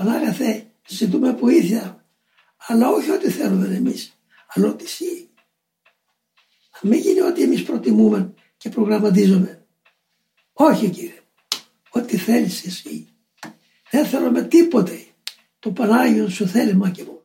Πανάγαθε, ζητούμε βοήθεια, αλλά όχι ό,τι θέλουμε εμείς αλλά ό,τι εσύ. Να μην γίνει ό,τι εμείς προτιμούμε και προγραμματίζουμε. Όχι Κύριε, ό,τι θέλεις εσύ. Δεν θέλουμε τίποτε το Πανάγιο σου θέλημα και μου.